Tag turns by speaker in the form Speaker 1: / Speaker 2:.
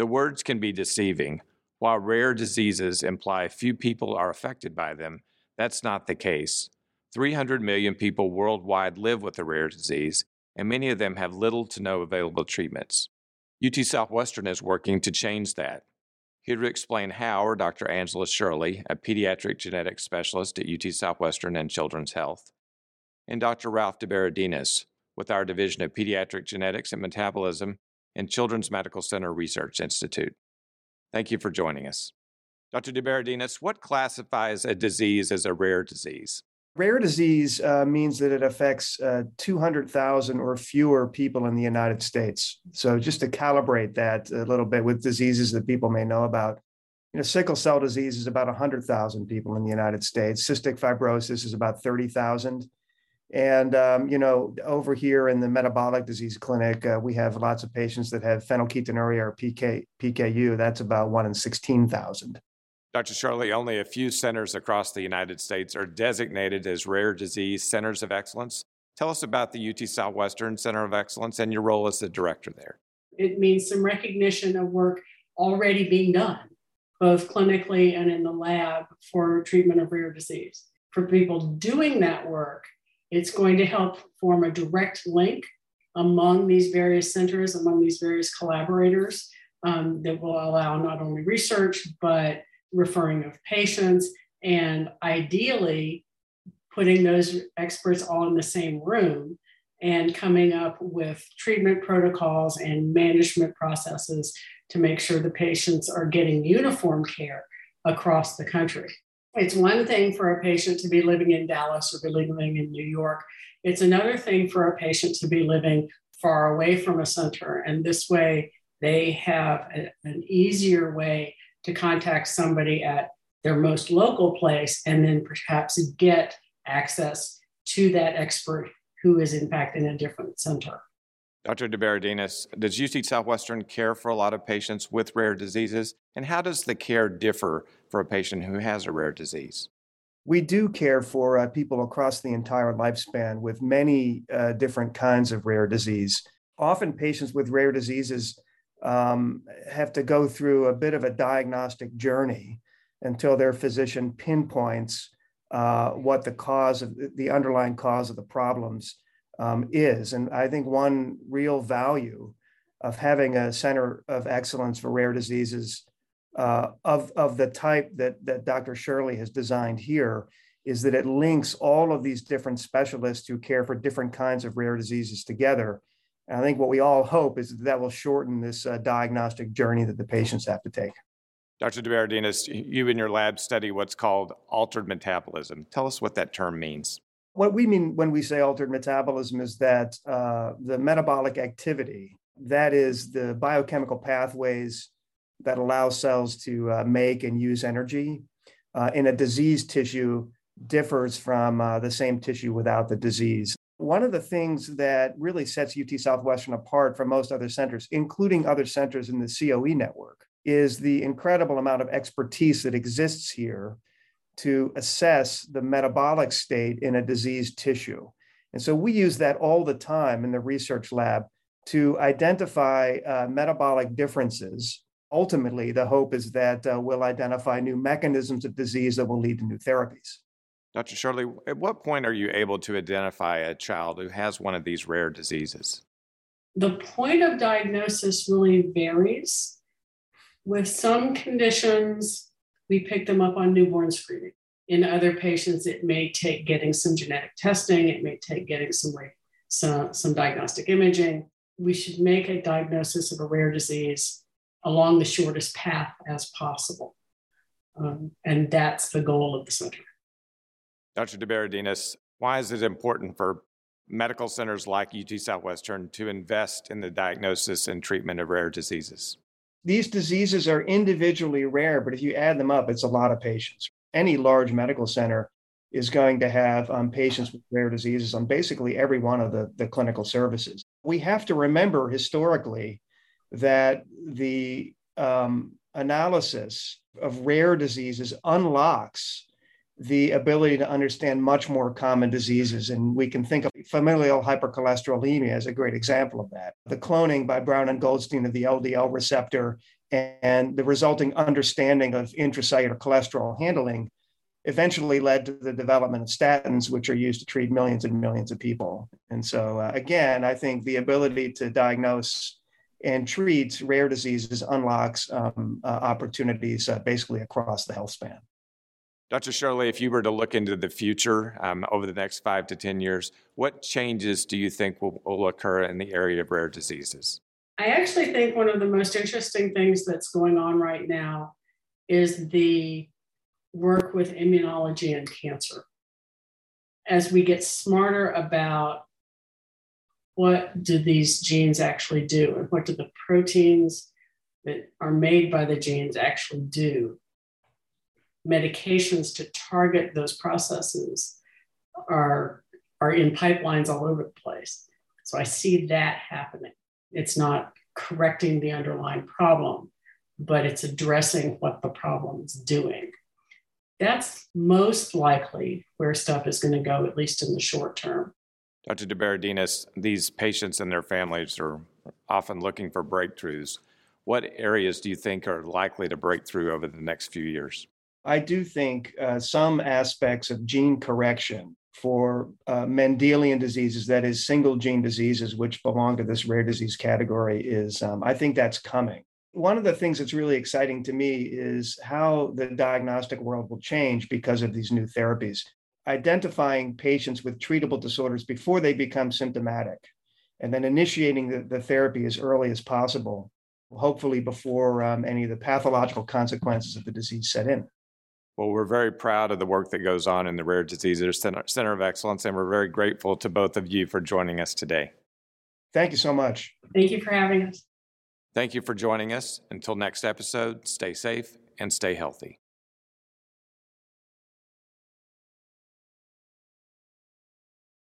Speaker 1: The words can be deceiving. While rare diseases imply few people are affected by them, that's not the case. 300 million people worldwide live with a rare disease, and many of them have little to no available treatments. UT Southwestern is working to change that. Here to explain how are Dr. Angela Scheuerle, a pediatric genetics specialist at UT Southwestern and Children's Health, and Dr. Ralph DeBerardinis with our Division of Pediatric Genetics and Metabolism and Children's Medical Center Research Institute. Thank you for joining us. Dr. DeBerardinis, what classifies a disease as a rare disease?
Speaker 2: Rare disease uh, means that it affects uh, 200,000 or fewer people in the United States. So, just to calibrate that a little bit with diseases that people may know about, you know, sickle cell disease is about 100,000 people in the United States. Cystic fibrosis is about 30,000. And, um, you know, over here in the metabolic disease clinic, uh, we have lots of patients that have phenylketonuria or PK, PKU. That's about one in 16,000.
Speaker 1: Dr. Scheuerle, only a few centers across the United States are designated as rare disease centers of excellence. Tell us about the UT Southwestern Center of Excellence and your role as the director there.
Speaker 3: It means some recognition of work already being done, both clinically and in the lab for treatment of rare disease. For people doing that work, it's going to help form a direct link among these various centers, among these various collaborators um, that will allow not only research, but referring of patients, and ideally putting those experts all in the same room and coming up with treatment protocols and management processes to make sure the patients are getting uniform care across the country. It's one thing for a patient to be living in Dallas or be living in New York. It's another thing for a patient to be living far away from a center. And this way, they have a, an easier way to contact somebody at their most local place and then perhaps get access to that expert who is in fact in a different center.
Speaker 1: Dr. DeBerardinis, does UT Southwestern care for a lot of patients with rare diseases? And how does the care differ for a patient who has a rare disease?
Speaker 2: We do care for uh, people across the entire lifespan with many uh, different kinds of rare disease. Often, patients with rare diseases um, have to go through a bit of a diagnostic journey until their physician pinpoints uh, what the cause of the underlying cause of the problems um, is. And I think one real value of having a center of excellence for rare diseases uh, of, of the type that, that Dr. Scheuerle has designed here is that it links all of these different specialists who care for different kinds of rare diseases together and I think what we all hope is that, that will shorten this uh, diagnostic journey that the patients have to take.
Speaker 1: Dr. DeBerardinis, you in your lab study what's called altered metabolism. Tell us what that term means.
Speaker 2: What we mean when we say altered metabolism is that uh, the metabolic activity, that is the biochemical pathways that allow cells to uh, make and use energy uh, in a diseased tissue, differs from uh, the same tissue without the disease. One of the things that really sets UT Southwestern apart from most other centers, including other centers in the COE network, is the incredible amount of expertise that exists here to assess the metabolic state in a diseased tissue. And so we use that all the time in the research lab to identify uh, metabolic differences. Ultimately, the hope is that uh, we'll identify new mechanisms of disease that will lead to new therapies.
Speaker 1: Dr. Scheuerle, at what point are you able to identify a child who has one of these rare diseases?
Speaker 3: The point of diagnosis really varies. With some conditions, we pick them up on newborn screening. In other patients, it may take getting some genetic testing, it may take getting some, some, some diagnostic imaging. We should make a diagnosis of a rare disease along the shortest path as possible. Um, and that's the goal of the center.
Speaker 1: Dr. DeBerardinis, why is it important for medical centers like UT Southwestern to invest in the diagnosis and treatment of rare diseases?
Speaker 2: These diseases are individually rare, but if you add them up, it's a lot of patients. Any large medical center is going to have um, patients with rare diseases on basically every one of the, the clinical services. We have to remember historically that the um, analysis of rare diseases unlocks the ability to understand much more common diseases. And we can think of familial hypercholesterolemia as a great example of that. The cloning by Brown and Goldstein of the LDL receptor and the resulting understanding of intracellular cholesterol handling eventually led to the development of statins, which are used to treat millions and millions of people. And so, uh, again, I think the ability to diagnose and treat rare diseases unlocks um, uh, opportunities uh, basically across the health span.
Speaker 1: Dr. Scheuerle, if you were to look into the future um, over the next five to 10 years, what changes do you think will, will occur in the area of rare diseases?
Speaker 3: I actually think one of the most interesting things that's going on right now is the work with immunology and cancer. As we get smarter about what do these genes actually do and what do the proteins that are made by the genes actually do medications to target those processes are, are in pipelines all over the place. So I see that happening. It's not correcting the underlying problem, but it's addressing what the problem is doing. That's most likely where stuff is going to go, at least in the short term.
Speaker 1: Dr. DeBerardinis, these patients and their families are often looking for breakthroughs. What areas do you think are likely to break through over the next few years?
Speaker 2: I do think uh, some aspects of gene correction for uh, Mendelian diseases, that is, single gene diseases, which belong to this rare disease category, is um, I think that's coming. One of the things that's really exciting to me is how the diagnostic world will change because of these new therapies. Identifying patients with treatable disorders before they become symptomatic, and then initiating the, the therapy as early as possible, hopefully before um, any of the pathological consequences of the disease set in.
Speaker 1: Well, we're very proud of the work that goes on in the Rare Diseases Center, Center of Excellence, and we're very grateful to both of you for joining us today.
Speaker 2: Thank you so much.
Speaker 3: Thank you for having us.
Speaker 1: Thank you for joining us. Until next episode, stay safe and stay healthy.